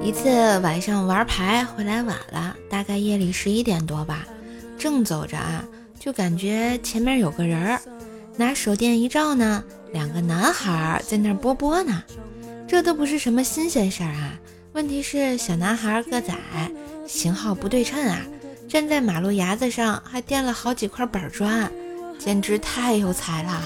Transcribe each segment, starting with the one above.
一次晚上玩牌回来晚了，大概夜里十一点多吧，正走着啊，就感觉前面有个人儿，拿手电一照呢，两个男孩在那儿波波呢。这都不是什么新鲜事儿啊，问题是小男孩个子矮，型号不对称啊，站在马路牙子上还垫了好几块板砖，简直太有才了。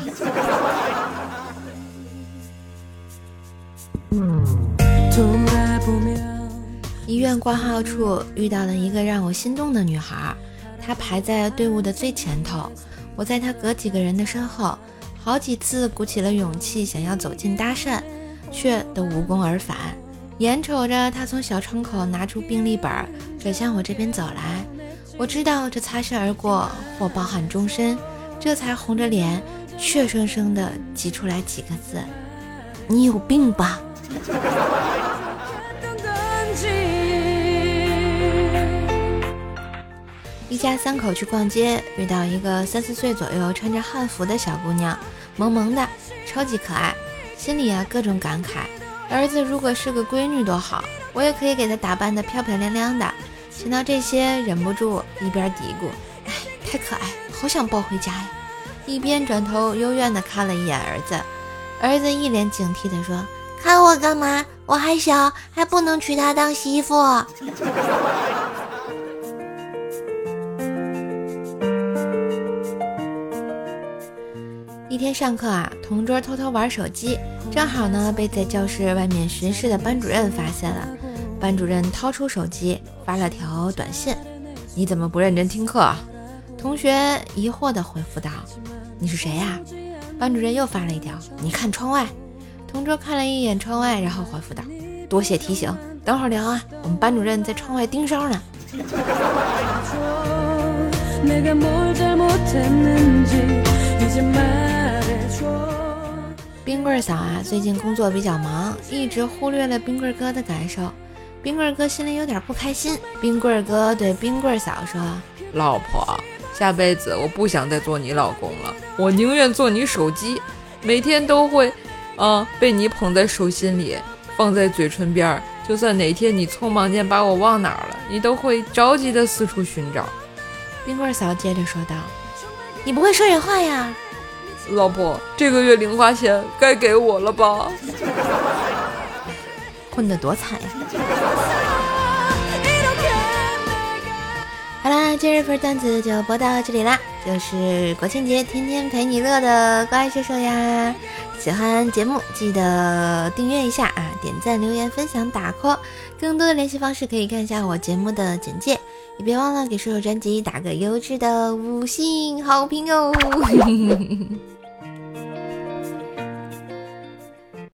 医院挂号处遇到了一个让我心动的女孩，她排在队伍的最前头，我在她隔几个人的身后，好几次鼓起了勇气想要走近搭讪。却都无功而返。眼瞅着她从小窗口拿出病历本，转向我这边走来，我知道这擦身而过或抱憾终身，这才红着脸，怯生生地挤出来几个字：“你有病吧？”一家三口去逛街，遇到一个三四岁左右、穿着汉服的小姑娘，萌萌的，超级可爱。心里啊各种感慨，儿子如果是个闺女多好，我也可以给她打扮的漂漂亮亮的。想到这些，忍不住一边嘀咕：“哎，太可爱，好想抱回家呀！”一边转头幽怨的看了一眼儿子，儿子一脸警惕的说：“看我干嘛？我还小，还不能娶她当媳妇。”一天上课啊，同桌偷偷玩手机，正好呢被在教室外面巡视的班主任发现了。班主任掏出手机发了条短信：“你怎么不认真听课？”同学疑惑地回复道：“你是谁呀？”班主任又发了一条：“你看窗外。”同桌看了一眼窗外，然后回复道：“多谢提醒，等会儿聊啊，我们班主任在窗外盯梢呢。”冰棍嫂啊，最近工作比较忙，一直忽略了冰棍哥的感受。冰棍哥心里有点不开心。冰棍哥对冰棍嫂说：“老婆，下辈子我不想再做你老公了，我宁愿做你手机，每天都会，啊，被你捧在手心里，放在嘴唇边儿。就算哪天你匆忙间把我忘哪儿了，你都会着急的四处寻找。”冰棍嫂接着说道：“你不会说人话呀？”老婆，这个月零花钱该给我了吧？混得多惨呀！好啦，今日份段子就播到这里啦。就是国庆节天天陪你乐的乖叔叔呀！喜欢节目记得订阅一下啊，点赞、留言、分享、打 call。更多的联系方式可以看一下我节目的简介，也别忘了给叔叔专辑打个优质的五星好评哦！